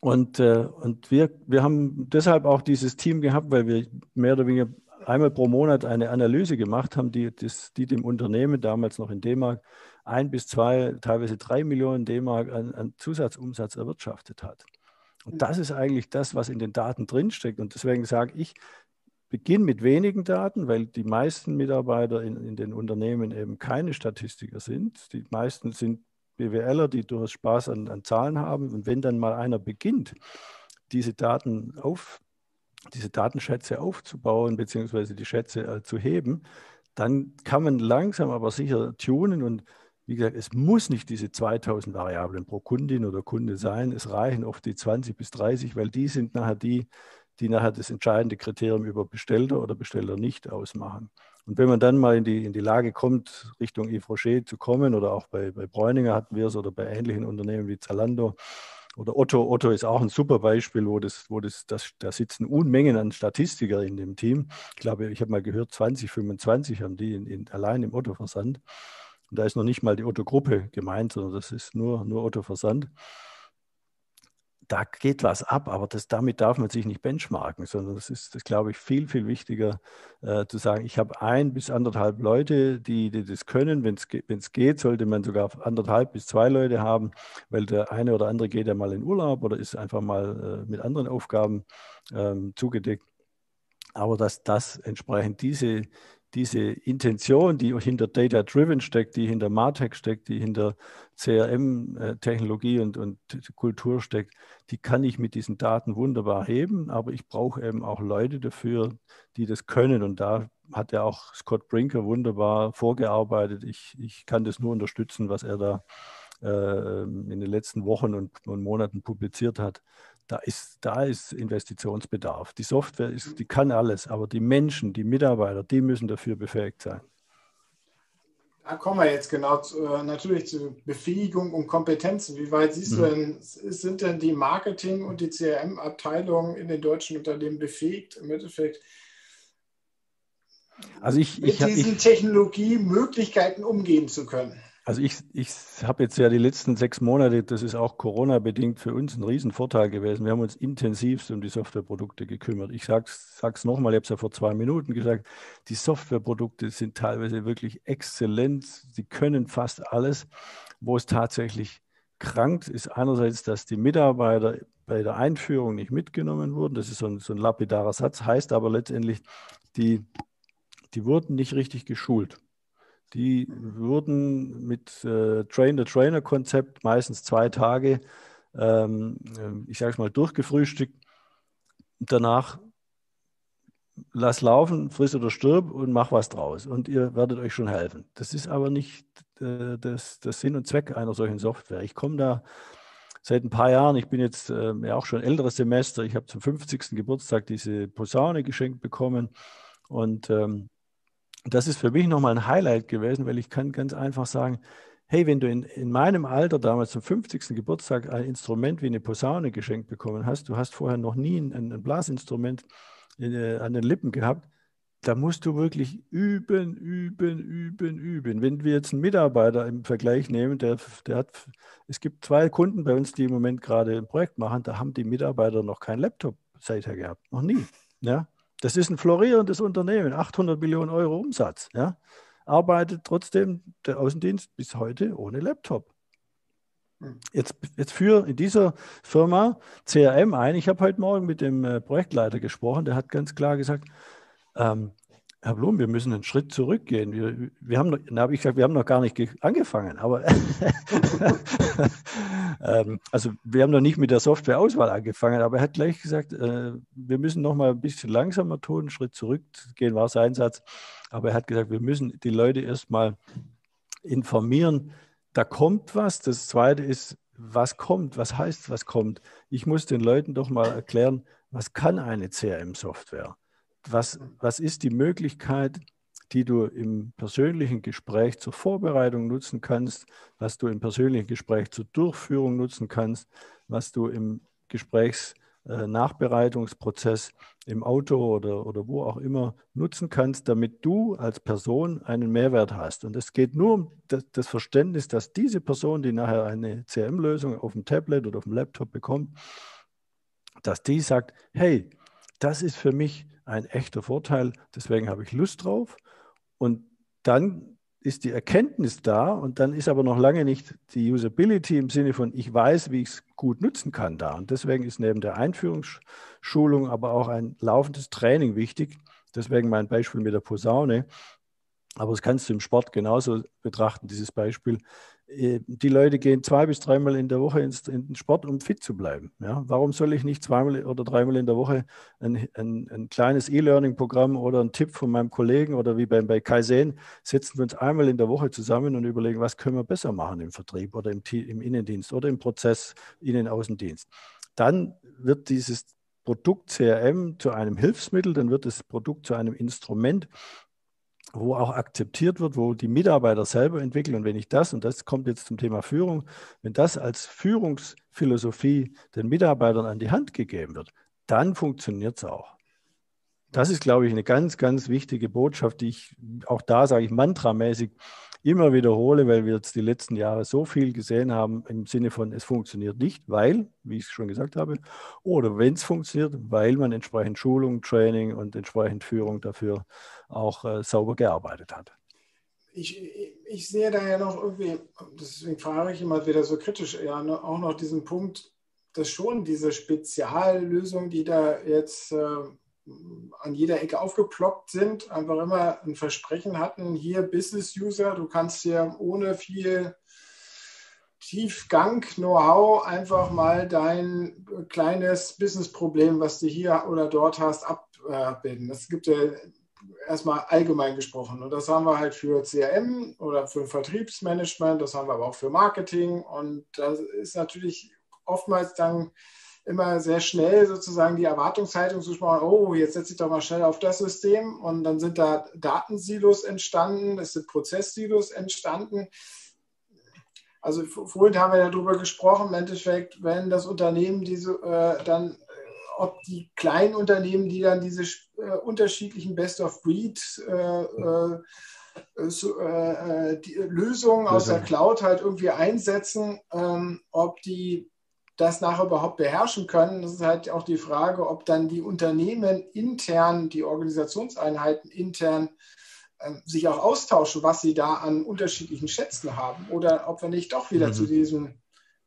Und, äh, und wir, wir haben deshalb auch dieses Team gehabt, weil wir mehr oder weniger einmal pro Monat eine Analyse gemacht haben, die, das, die dem Unternehmen damals noch in D-Mark ein bis zwei, teilweise drei Millionen D-Mark an, an, Zusatzumsatz erwirtschaftet hat. Und das ist eigentlich das, was in den Daten drinsteckt. Und deswegen sage ich, beginn mit wenigen Daten, weil die meisten Mitarbeiter in, in den Unternehmen eben keine Statistiker sind. Die meisten sind BWLer, die durchaus Spaß an, an Zahlen haben. Und wenn dann mal einer beginnt, diese Daten auf, diese Datenschätze aufzubauen, beziehungsweise die Schätze äh, zu heben, dann kann man langsam aber sicher tunen und wie gesagt, es muss nicht diese 2000 Variablen pro Kundin oder Kunde sein. Es reichen oft die 20 bis 30, weil die sind nachher die, die nachher das entscheidende Kriterium über Bestellter oder Besteller nicht ausmachen. Und wenn man dann mal in die, in die Lage kommt, Richtung Yves Rocher zu kommen oder auch bei, bei Bräuninger hatten wir es oder bei ähnlichen Unternehmen wie Zalando, oder Otto, Otto ist auch ein super Beispiel, wo das, wo das, das da sitzen Unmengen an Statistiker in dem Team. Ich glaube, ich habe mal gehört, 20, 25 haben die in, in, allein im Otto-Versand. Und da ist noch nicht mal die Otto-Gruppe gemeint, sondern das ist nur, nur Otto-Versand da geht was ab, aber das, damit darf man sich nicht benchmarken, sondern das ist, das glaube ich, viel, viel wichtiger äh, zu sagen, ich habe ein bis anderthalb Leute, die, die das können. Wenn es geht, sollte man sogar anderthalb bis zwei Leute haben, weil der eine oder andere geht ja mal in Urlaub oder ist einfach mal äh, mit anderen Aufgaben ähm, zugedeckt. Aber dass das entsprechend diese, diese Intention, die hinter Data Driven steckt, die hinter Martech steckt, die hinter CRM-Technologie und, und Kultur steckt, die kann ich mit diesen Daten wunderbar heben, aber ich brauche eben auch Leute dafür, die das können. Und da hat ja auch Scott Brinker wunderbar vorgearbeitet. Ich, ich kann das nur unterstützen, was er da äh, in den letzten Wochen und, und Monaten publiziert hat da ist, da ist Investitionsbedarf. Die Software ist, die kann alles, aber die Menschen, die Mitarbeiter, die müssen dafür befähigt sein. Da kommen wir jetzt genau zu, äh, natürlich zu Befähigung und Kompetenzen. Wie weit siehst mhm. du denn, sind denn die Marketing- und die CRM-Abteilungen in den deutschen Unternehmen befähigt, im Endeffekt also ich, mit ich, diesen ich, Technologiemöglichkeiten umgehen zu können? Also ich, ich habe jetzt ja die letzten sechs Monate, das ist auch Corona-bedingt für uns ein Riesenvorteil gewesen. Wir haben uns intensivst um die Softwareprodukte gekümmert. Ich sage es nochmal, ich habe es ja vor zwei Minuten gesagt, die Softwareprodukte sind teilweise wirklich exzellent. Sie können fast alles. Wo es tatsächlich krankt, ist einerseits, dass die Mitarbeiter bei der Einführung nicht mitgenommen wurden. Das ist so ein, so ein lapidarer Satz, heißt aber letztendlich, die, die wurden nicht richtig geschult. Die wurden mit äh, Train-the-Trainer-Konzept meistens zwei Tage, ähm, äh, ich sage es mal, durchgefrühstückt. Danach lass laufen, friss oder stirb und mach was draus. Und ihr werdet euch schon helfen. Das ist aber nicht äh, das, das Sinn und Zweck einer solchen Software. Ich komme da seit ein paar Jahren, ich bin jetzt äh, ja auch schon älteres Semester, ich habe zum 50. Geburtstag diese Posaune geschenkt bekommen. Und ähm, das ist für mich nochmal ein Highlight gewesen, weil ich kann ganz einfach sagen, hey, wenn du in, in meinem Alter damals zum 50. Geburtstag ein Instrument wie eine Posaune geschenkt bekommen hast, du hast vorher noch nie ein, ein Blasinstrument äh, an den Lippen gehabt, da musst du wirklich üben, üben, üben, üben. Wenn wir jetzt einen Mitarbeiter im Vergleich nehmen, der, der hat, es gibt zwei Kunden bei uns, die im Moment gerade ein Projekt machen, da haben die Mitarbeiter noch keinen Laptop seither gehabt, noch nie. Ja? Das ist ein florierendes Unternehmen, 800 Millionen Euro Umsatz. Ja? Arbeitet trotzdem der Außendienst bis heute ohne Laptop. Hm. Jetzt, jetzt für in dieser Firma CRM ein. Ich habe heute Morgen mit dem äh, Projektleiter gesprochen, der hat ganz klar gesagt, ähm, Herr Blum, wir müssen einen Schritt zurückgehen. Wir, wir haben noch, da habe ich gesagt, wir haben noch gar nicht angefangen, aber ähm, also wir haben noch nicht mit der Softwareauswahl angefangen, aber er hat gleich gesagt, äh, wir müssen noch mal ein bisschen langsamer tun, einen Schritt zurückgehen, war sein Satz. Aber er hat gesagt, wir müssen die Leute erstmal informieren, da kommt was. Das zweite ist, was kommt, was heißt, was kommt. Ich muss den Leuten doch mal erklären, was kann eine CRM-Software? Was, was ist die Möglichkeit, die du im persönlichen Gespräch zur Vorbereitung nutzen kannst, was du im persönlichen Gespräch zur Durchführung nutzen kannst, was du im Gesprächsnachbereitungsprozess im Auto oder, oder wo auch immer nutzen kannst, damit du als Person einen Mehrwert hast. Und es geht nur um das, das Verständnis, dass diese Person, die nachher eine CRM-Lösung auf dem Tablet oder auf dem Laptop bekommt, dass die sagt, hey, das ist für mich ein echter Vorteil, deswegen habe ich Lust drauf. Und dann ist die Erkenntnis da und dann ist aber noch lange nicht die Usability im Sinne von, ich weiß, wie ich es gut nutzen kann da. Und deswegen ist neben der Einführungsschulung aber auch ein laufendes Training wichtig. Deswegen mein Beispiel mit der Posaune. Aber das kannst du im Sport genauso betrachten, dieses Beispiel. Äh, die Leute gehen zwei bis dreimal in der Woche ins, in den Sport, um fit zu bleiben. Ja? Warum soll ich nicht zweimal oder dreimal in der Woche ein, ein, ein kleines E-Learning-Programm oder einen Tipp von meinem Kollegen oder wie bei, bei Kaizen, setzen wir uns einmal in der Woche zusammen und überlegen, was können wir besser machen im Vertrieb oder im, im Innendienst oder im Prozess Innen-Außendienst. Dann wird dieses Produkt CRM zu einem Hilfsmittel, dann wird das Produkt zu einem Instrument, wo auch akzeptiert wird, wo die Mitarbeiter selber entwickeln. Und wenn ich das, und das kommt jetzt zum Thema Führung, wenn das als Führungsphilosophie den Mitarbeitern an die Hand gegeben wird, dann funktioniert es auch. Das ist, glaube ich, eine ganz, ganz wichtige Botschaft, die ich auch da, sage ich, mantramäßig immer wiederhole, weil wir jetzt die letzten Jahre so viel gesehen haben im Sinne von, es funktioniert nicht, weil, wie ich schon gesagt habe, oder wenn es funktioniert, weil man entsprechend Schulung, Training und entsprechend Führung dafür auch äh, sauber gearbeitet hat. Ich, ich sehe da ja noch irgendwie, deswegen frage ich immer wieder so kritisch, ja, ne, auch noch diesen Punkt, dass schon diese Speziallösung, die da jetzt äh, an jeder Ecke aufgeploppt sind, einfach immer ein Versprechen hatten, hier Business-User, du kannst hier ohne viel Tiefgang, Know-how einfach mal dein kleines Business-Problem, was du hier oder dort hast, abbilden. Das gibt ja erstmal allgemein gesprochen. Und das haben wir halt für CRM oder für Vertriebsmanagement, das haben wir aber auch für Marketing. Und das ist natürlich oftmals dann immer sehr schnell sozusagen die Erwartungshaltung zu sparen, oh, jetzt setze ich doch mal schnell auf das System und dann sind da Datensilos entstanden, es sind Prozesssilos entstanden. Also vorhin haben wir ja darüber gesprochen, im Endeffekt, wenn das Unternehmen diese äh, dann, äh, ob die kleinen Unternehmen, die dann diese äh, unterschiedlichen Best-of-Breed äh, äh, so, äh, die Lösungen aus der Cloud halt irgendwie einsetzen, ähm, ob die das nachher überhaupt beherrschen können. Das ist halt auch die Frage, ob dann die Unternehmen intern, die Organisationseinheiten intern äh, sich auch austauschen, was sie da an unterschiedlichen Schätzen haben oder ob wir nicht doch wieder mhm. zu diesem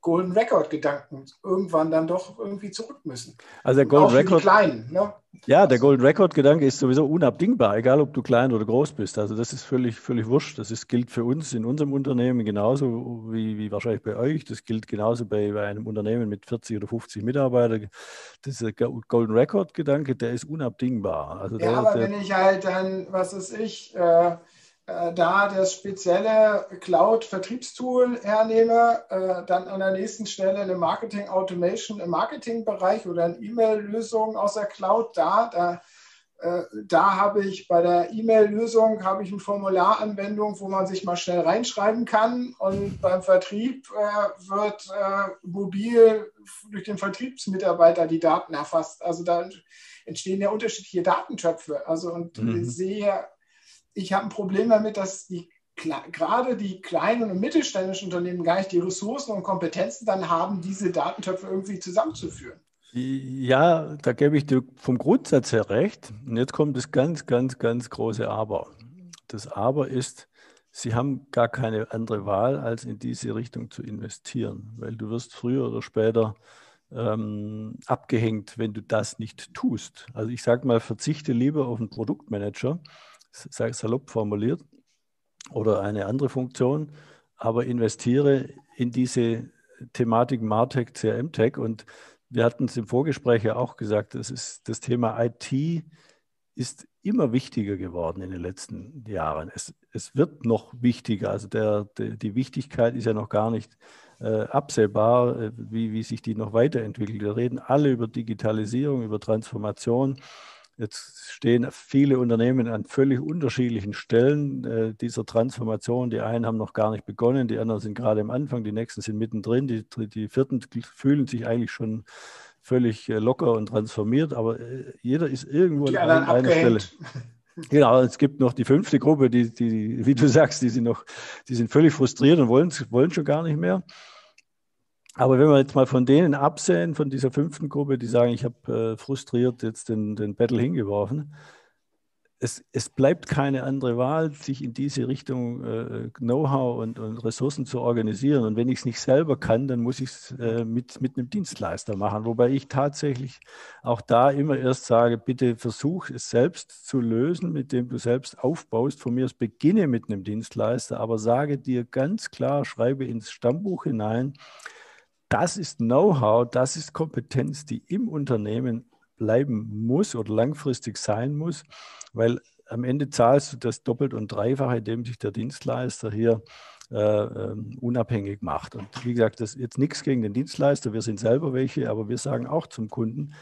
Golden Record-Gedanken irgendwann dann doch irgendwie zurück müssen. Also der Golden Record. Kleinen, ne? Ja, der Golden Record-Gedanke ist sowieso unabdingbar, egal ob du klein oder groß bist. Also das ist völlig, völlig wurscht. Das ist, gilt für uns in unserem Unternehmen genauso wie, wie wahrscheinlich bei euch. Das gilt genauso bei, bei einem Unternehmen mit 40 oder 50 Mitarbeitern. Dieser Golden Record-Gedanke, der ist unabdingbar. Also ja, der, aber der, wenn ich halt dann, was ist ich, äh, äh, da das spezielle Cloud-Vertriebstool hernehme, äh, dann an der nächsten Stelle eine Marketing Automation im Marketingbereich oder eine E-Mail-Lösung aus der Cloud da, da äh, da habe ich bei der E-Mail-Lösung habe ich eine Formularanwendung, wo man sich mal schnell reinschreiben kann. Und beim Vertrieb äh, wird äh, mobil durch den Vertriebsmitarbeiter die Daten erfasst. Also da entstehen ja unterschiedliche Datentöpfe. Also und mhm. sehe ich habe ein Problem damit, dass die gerade die kleinen und mittelständischen Unternehmen gar nicht die Ressourcen und Kompetenzen dann haben, diese Datentöpfe irgendwie zusammenzuführen. Ja, da gebe ich dir vom Grundsatz her recht. Und jetzt kommt das ganz, ganz, ganz große Aber. Das Aber ist, sie haben gar keine andere Wahl, als in diese Richtung zu investieren, weil du wirst früher oder später ähm, abgehängt, wenn du das nicht tust. Also ich sage mal, verzichte lieber auf einen Produktmanager, salopp formuliert, oder eine andere Funktion, aber investiere in diese Thematik Martech, CRM-Tech. Und wir hatten es im Vorgespräch ja auch gesagt, das, ist, das Thema IT ist immer wichtiger geworden in den letzten Jahren. Es, es wird noch wichtiger. Also der, der, die Wichtigkeit ist ja noch gar nicht äh, absehbar, äh, wie, wie sich die noch weiterentwickelt. Wir reden alle über Digitalisierung, über Transformation. Jetzt stehen viele Unternehmen an völlig unterschiedlichen Stellen äh, dieser Transformation. Die einen haben noch gar nicht begonnen, die anderen sind gerade am Anfang, die nächsten sind mittendrin, die, die vierten fühlen sich eigentlich schon völlig äh, locker und transformiert, aber äh, jeder ist irgendwo die an einer abgehängt. Stelle. Genau, es gibt noch die fünfte Gruppe, die, die, wie du sagst, die sind noch, die sind völlig frustriert und wollen, wollen schon gar nicht mehr. Aber wenn wir jetzt mal von denen absehen, von dieser fünften Gruppe, die sagen, ich habe äh, frustriert jetzt den, den Battle hingeworfen, es, es, bleibt keine andere Wahl, sich in diese Richtung äh, Know-how und, und, Ressourcen zu organisieren. Und wenn ich es nicht selber kann, dann muss ich es äh, mit, mit einem Dienstleister machen. Wobei ich tatsächlich auch da immer erst sage, bitte versuch es selbst zu lösen, mit dem du selbst aufbaust. Von mir aus beginne mit einem Dienstleister, aber sage dir ganz klar, schreibe ins Stammbuch hinein, das ist Know-how, das ist Kompetenz, die im Unternehmen bleiben muss oder langfristig sein muss, weil am Ende zahlst du das doppelt und dreifach, indem sich der Dienstleister hier äh, ähm, unabhängig macht. Und wie gesagt, das ist jetzt nichts gegen den Dienstleister, wir sind selber welche, aber wir sagen auch zum Kunden,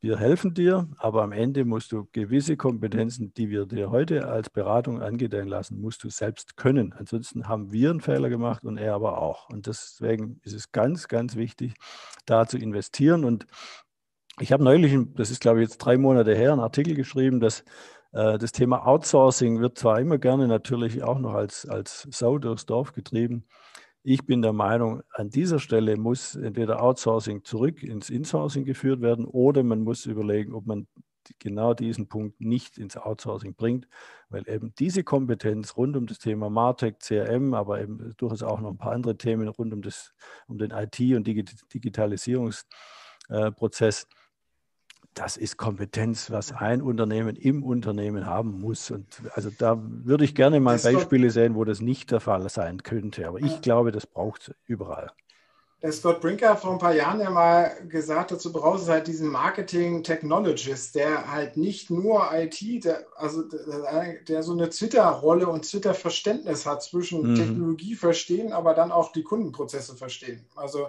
wir helfen dir, aber am Ende musst du gewisse Kompetenzen, die wir dir heute als Beratung angedeihen lassen, musst du selbst können. Ansonsten haben wir einen Fehler gemacht und er aber auch. Und deswegen ist es ganz, ganz wichtig, da zu investieren. Und ich habe neulich, das ist glaube ich jetzt drei Monate her, einen Artikel geschrieben, dass äh, das Thema Outsourcing wird zwar immer gerne natürlich auch noch als, als Sau durchs Dorf getrieben, ich bin der Meinung, an dieser Stelle muss entweder Outsourcing zurück ins Insourcing geführt werden oder man muss überlegen, ob man genau diesen Punkt nicht ins Outsourcing bringt, weil eben diese Kompetenz rund um das Thema Martech, CRM, aber eben durchaus auch noch ein paar andere Themen rund um, das, um den IT- und Digitalisierungsprozess das ist Kompetenz, was ein Unternehmen im Unternehmen haben muss. Und also da würde ich gerne mal das Beispiele sehen, wo das nicht der Fall sein könnte. Aber ich glaube, das braucht es überall. Scott Brinker vor ein paar Jahren ja mal gesagt, dazu braucht es halt diesen Marketing Technologist, der halt nicht nur IT, der, also der, der so eine Twitter-Rolle und Twitter-Verständnis hat zwischen mhm. Technologie verstehen, aber dann auch die Kundenprozesse verstehen. Also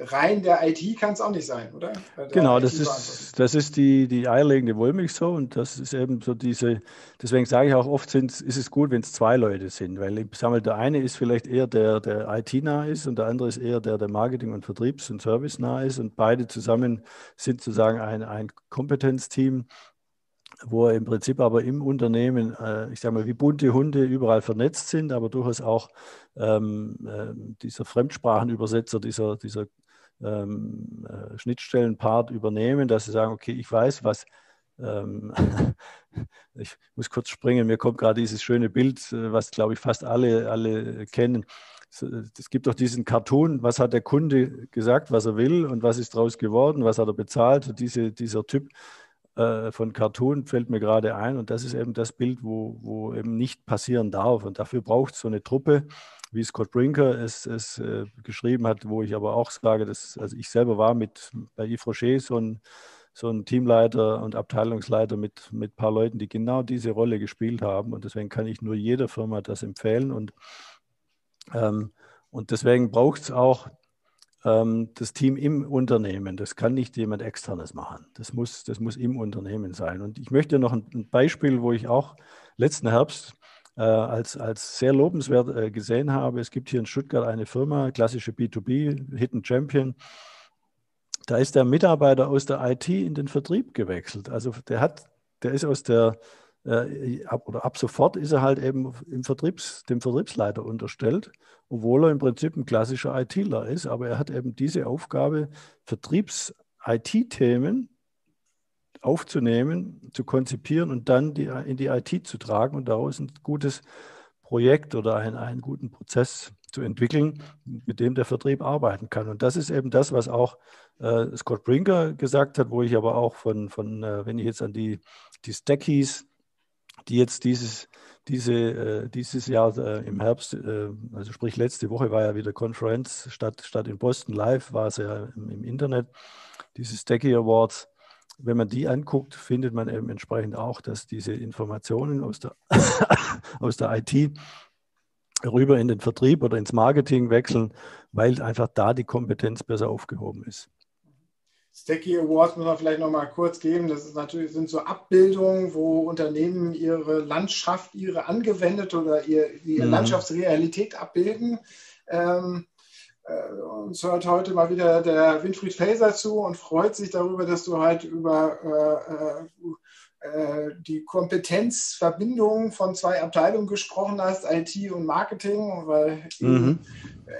rein der IT kann es auch nicht sein, oder? Der genau, das ist, das ist die, die eierlegende Wollmilchsau und das ist eben so diese, deswegen sage ich auch oft, sind, ist es gut, wenn es zwei Leute sind, weil ich sage mal, der eine ist vielleicht eher der, der IT-nah ist und der andere ist eher der, der Marketing- und Vertriebs- und Service-nah ist und beide zusammen sind sozusagen ein, ein Kompetenzteam, wo im Prinzip aber im Unternehmen, äh, ich sage mal, wie bunte Hunde überall vernetzt sind, aber durchaus auch ähm, äh, dieser Fremdsprachenübersetzer, dieser, dieser ähm, äh, Schnittstellenpart übernehmen, dass sie sagen, okay, ich weiß, was, ähm, ich muss kurz springen, mir kommt gerade dieses schöne Bild, äh, was, glaube ich, fast alle, alle kennen. es gibt doch diesen Cartoon, was hat der Kunde gesagt, was er will und was ist daraus geworden, was hat er bezahlt. Diese, dieser Typ äh, von Cartoon fällt mir gerade ein und das ist eben das Bild, wo, wo eben nicht passieren darf. Und dafür braucht es so eine Truppe, wie Scott Brinker es, es äh, geschrieben hat, wo ich aber auch sage, dass, also ich selber war mit bei Yves Rocher so ein, so ein Teamleiter und Abteilungsleiter mit, mit ein paar Leuten, die genau diese Rolle gespielt haben. Und deswegen kann ich nur jeder Firma das empfehlen. Und, ähm, und deswegen braucht es auch ähm, das Team im Unternehmen. Das kann nicht jemand externes machen. Das muss, das muss im Unternehmen sein. Und ich möchte noch ein, ein Beispiel, wo ich auch letzten Herbst als, als sehr lobenswert äh, gesehen habe. Es gibt hier in Stuttgart eine Firma, klassische B2B, Hidden Champion. Da ist der Mitarbeiter aus der IT in den Vertrieb gewechselt. Also der hat, der ist aus der äh, ab, oder ab sofort ist er halt eben im Vertriebs, dem Vertriebsleiter unterstellt, obwohl er im Prinzip ein klassischer ITler ist. Aber er hat eben diese Aufgabe, Vertriebs-IT-Themen aufzunehmen, zu konzipieren und dann die, in die IT zu tragen und daraus ein gutes Projekt oder einen, einen guten Prozess zu entwickeln, mit dem der Vertrieb arbeiten kann. Und das ist eben das, was auch äh, Scott Brinker gesagt hat, wo ich aber auch von, von äh, wenn ich jetzt an die, die Stackies, die jetzt dieses, diese, äh, dieses Jahr äh, im Herbst, äh, also sprich letzte Woche war ja wieder Konferenz statt, statt in Boston live, war es ja im, im Internet, diese Stacky Awards wenn man die anguckt, findet man eben entsprechend auch, dass diese Informationen aus der, aus der IT rüber in den Vertrieb oder ins Marketing wechseln, weil einfach da die Kompetenz besser aufgehoben ist. Stacky Awards muss man vielleicht noch mal kurz geben. Das ist natürlich, sind so Abbildungen, wo Unternehmen ihre Landschaft, ihre angewendete oder ihr, ihre mhm. Landschaftsrealität abbilden. Ähm, äh, uns hört heute mal wieder der Winfried Faeser zu und freut sich darüber, dass du halt über äh, äh, die Kompetenzverbindung von zwei Abteilungen gesprochen hast, IT und Marketing, weil mhm.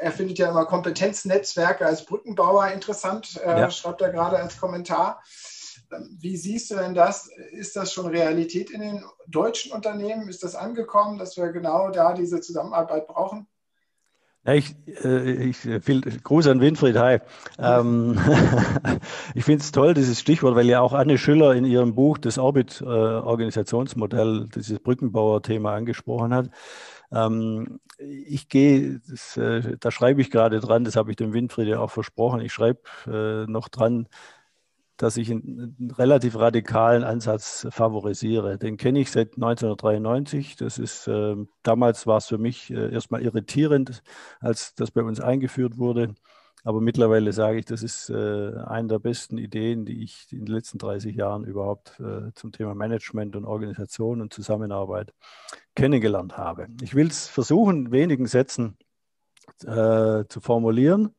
er findet ja immer Kompetenznetzwerke als Brückenbauer interessant, äh, ja. schreibt er gerade als Kommentar. Wie siehst du denn das? Ist das schon Realität in den deutschen Unternehmen? Ist das angekommen, dass wir genau da diese Zusammenarbeit brauchen? Ich, äh, ich viel Gruß an Winfried, hi. Ähm, ich finde es toll, dieses Stichwort, weil ja auch Anne Schüller in ihrem Buch das Orbit-Organisationsmodell, äh, dieses Brückenbauer-Thema angesprochen hat. Ähm, ich gehe, äh, da schreibe ich gerade dran, das habe ich dem Winfried ja auch versprochen, ich schreibe äh, noch dran, dass ich einen, relativ radikalen Ansatz favorisiere. Den kenne ich seit 1993. Das ist, äh, damals war es für mich äh, erstmal irritierend, als das bei uns eingeführt wurde. Aber mittlerweile sage ich, das ist äh, eine der besten Ideen, die ich in den letzten 30 Jahren überhaupt äh, zum Thema Management und Organisation und Zusammenarbeit kennengelernt habe. Ich will es versuchen, wenigen Sätzen äh, zu formulieren.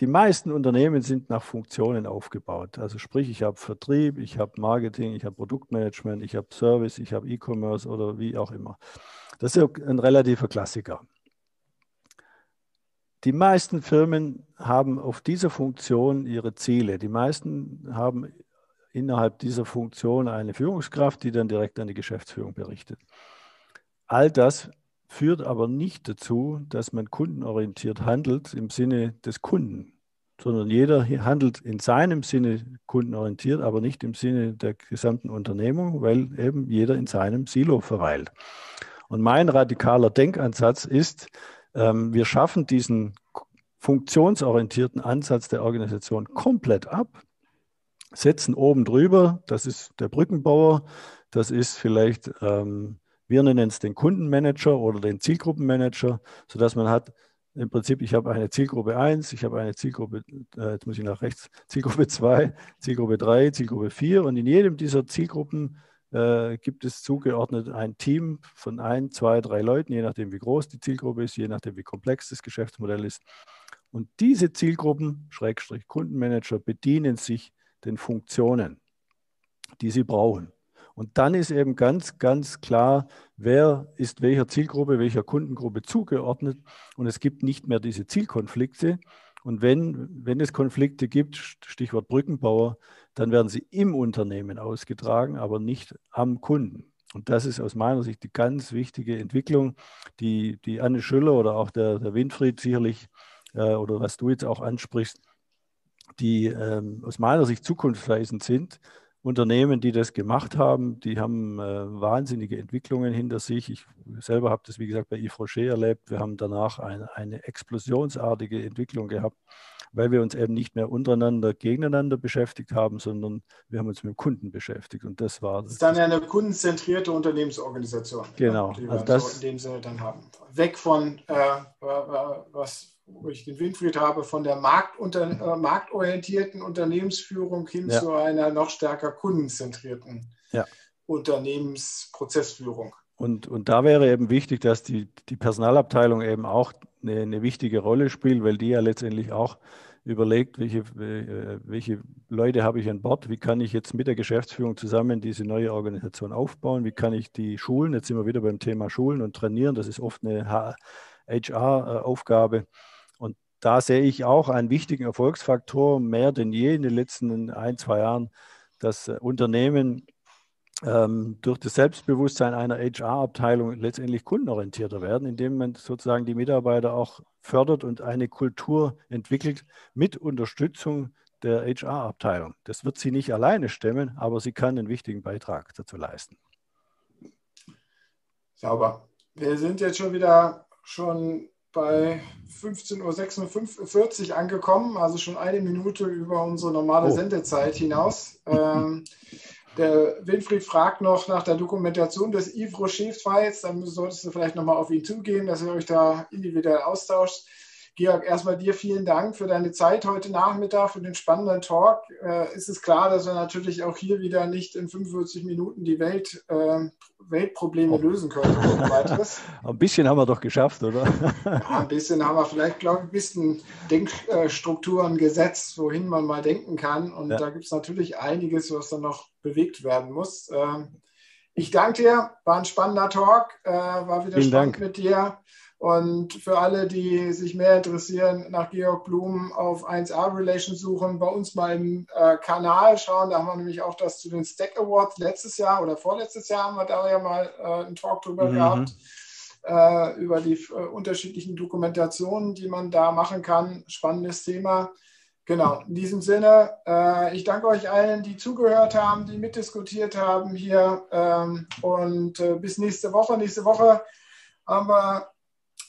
Die meisten Unternehmen sind nach Funktionen aufgebaut. Also sprich, ich habe Vertrieb, ich habe Marketing, ich habe Produktmanagement, ich habe Service, ich habe E-Commerce oder wie auch immer. Das ist ein relativer Klassiker. Die meisten Firmen haben auf dieser Funktion ihre Ziele. Die meisten haben innerhalb dieser Funktion eine Führungskraft, die dann direkt an die Geschäftsführung berichtet. All das führt aber nicht dazu, dass man kundenorientiert handelt im Sinne des Kunden, sondern jeder handelt in seinem Sinne kundenorientiert, aber nicht im Sinne der gesamten Unternehmung, weil eben jeder in seinem Silo verweilt. Und mein radikaler Denkansatz ist, ähm, wir schaffen diesen funktionsorientierten Ansatz der Organisation komplett ab, setzen oben drüber, das ist der Brückenbauer, das ist vielleicht ähm, wir nennen es den Kundenmanager oder den Zielgruppenmanager, sodass man hat, im Prinzip, ich habe eine Zielgruppe 1, ich habe eine Zielgruppe, äh, jetzt muss ich nach rechts, Zielgruppe 2, Zielgruppe 3, Zielgruppe 4 und in jedem dieser Zielgruppen äh, gibt es zugeordnet ein Team von ein, zwei, drei Leuten, je nachdem wie groß die Zielgruppe ist, je nachdem wie komplex das Geschäftsmodell ist. Und diese Zielgruppen, Schrägstrich Kundenmanager, bedienen sich den Funktionen, die sie brauchen. Und dann ist eben ganz, ganz klar, wer ist welcher Zielgruppe, welcher Kundengruppe zugeordnet. Und es gibt nicht mehr diese Zielkonflikte. Und wenn, wenn es Konflikte gibt, Stichwort Brückenbauer, dann werden sie im Unternehmen ausgetragen, aber nicht am Kunden. Und das ist aus meiner Sicht die ganz wichtige Entwicklung, die, die Anne Schüller oder auch der, der Winfried sicherlich äh, oder was du jetzt auch ansprichst, die ähm, aus meiner Sicht zukunftsweisend sind. Unternehmen, die das gemacht haben, die haben äh, wahnsinnige Entwicklungen hinter sich. Ich selber habe das, wie gesagt, bei Yves Rocher erlebt. Wir haben danach eine, eine explosionsartige Entwicklung gehabt, weil wir uns eben nicht mehr untereinander, gegeneinander beschäftigt haben, sondern wir haben uns mit dem Kunden beschäftigt. Und das war. Das ist dann eine kundenzentrierte Unternehmensorganisation. Genau. Die also das, in dem Sinne dann haben. Weg von, äh, was wo ich den Winfried habe, von der Marktunter, äh, marktorientierten Unternehmensführung hin ja. zu einer noch stärker kundenzentrierten ja. Unternehmensprozessführung. Und, und da wäre eben wichtig, dass die, die Personalabteilung eben auch eine, eine wichtige Rolle spielt, weil die ja letztendlich auch überlegt, welche, äh, welche Leute habe ich an Bord, wie kann ich jetzt mit der Geschäftsführung zusammen diese neue Organisation aufbauen, wie kann ich die schulen, jetzt sind wir wieder beim Thema Schulen und Trainieren, das ist oft eine HR-Aufgabe da sehe ich auch einen wichtigen Erfolgsfaktor mehr denn je in den letzten ein, zwei Jahren, dass äh, Unternehmen ähm, durch das Selbstbewusstsein einer HR-Abteilung letztendlich kundenorientierter werden, indem man sozusagen die Mitarbeiter auch fördert und eine Kultur entwickelt mit Unterstützung der HR-Abteilung. Das wird sie nicht alleine stemmen, aber sie kann einen wichtigen Beitrag dazu leisten. Sauber. Wir sind jetzt schon wieder schon bei 15.46 Uhr angekommen, also schon eine Minute über unsere normale oh. Sendezeit hinaus. Ähm, der Winfried fragt noch nach der Dokumentation des Yves Rocher-Files. Dann solltest du vielleicht nochmal auf ihn zugehen, dass ihr euch da individuell austauscht. Georg, erstmal dir vielen Dank für deine Zeit heute Nachmittag, für den spannenden Talk. Äh, ist es klar, dass wir natürlich auch hier wieder nicht in 45 Minuten die Welt, äh, Weltprobleme oh. lösen können. ein bisschen haben wir doch geschafft, oder? ja, ein bisschen haben wir vielleicht, glaube ich, ein bisschen Denkstrukturen gesetzt, wohin man mal denken kann. Und ja. da gibt es natürlich einiges, was dann noch bewegt werden muss. Äh, ich danke dir, war ein spannender Talk, äh, war wieder Vielen spannend Dank. mit dir. Und für alle, die sich mehr interessieren, nach Georg Blum auf 1A Relations suchen, bei uns mal im äh, Kanal schauen. Da haben wir nämlich auch das zu den Stack Awards letztes Jahr oder vorletztes Jahr haben wir da ja mal äh, einen Talk drüber mhm. gehabt, äh, über die äh, unterschiedlichen Dokumentationen, die man da machen kann. Spannendes Thema. Genau, in diesem Sinne, äh, ich danke euch allen, die zugehört haben, die mitdiskutiert haben hier. Ähm, und äh, bis nächste Woche. Nächste Woche haben wir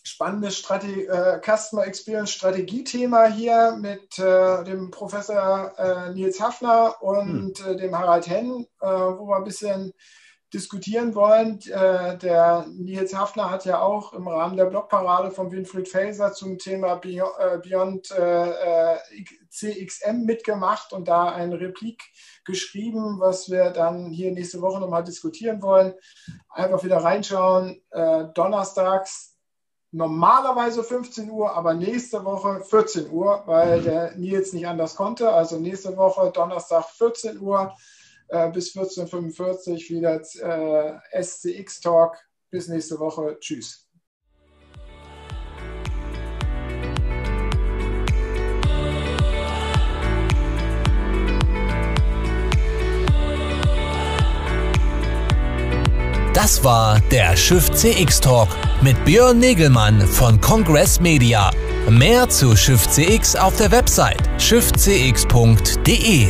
spannendes Strate äh, Customer Experience Strategiethema hier mit äh, dem Professor äh, Nils Hafner und hm. Äh, dem Harald Henn, äh, wo wir ein bisschen diskutieren wollen. Äh, der Nils Hafner hat ja auch im Rahmen der Blogparade von Winfried Felser zum Thema Beyond, CXM mitgemacht und da eine Replik geschrieben, was wir dann hier nächste Woche nochmal diskutieren wollen. Einfach wieder reinschauen. donnerstags normalerweise 15 Uhr, aber nächste Woche 14 Uhr, weil der Nils nicht anders konnte. Also nächste Woche Donnerstag 14 Uhr äh, bis 14.45 Uhr wieder äh, SCX Talk. Bis nächste Woche. Tschüss. Das war der Schiff CX Talk mit Björn Negelmann von Congress Media. Mehr zu Schiff CX auf der Website schiffcx.de.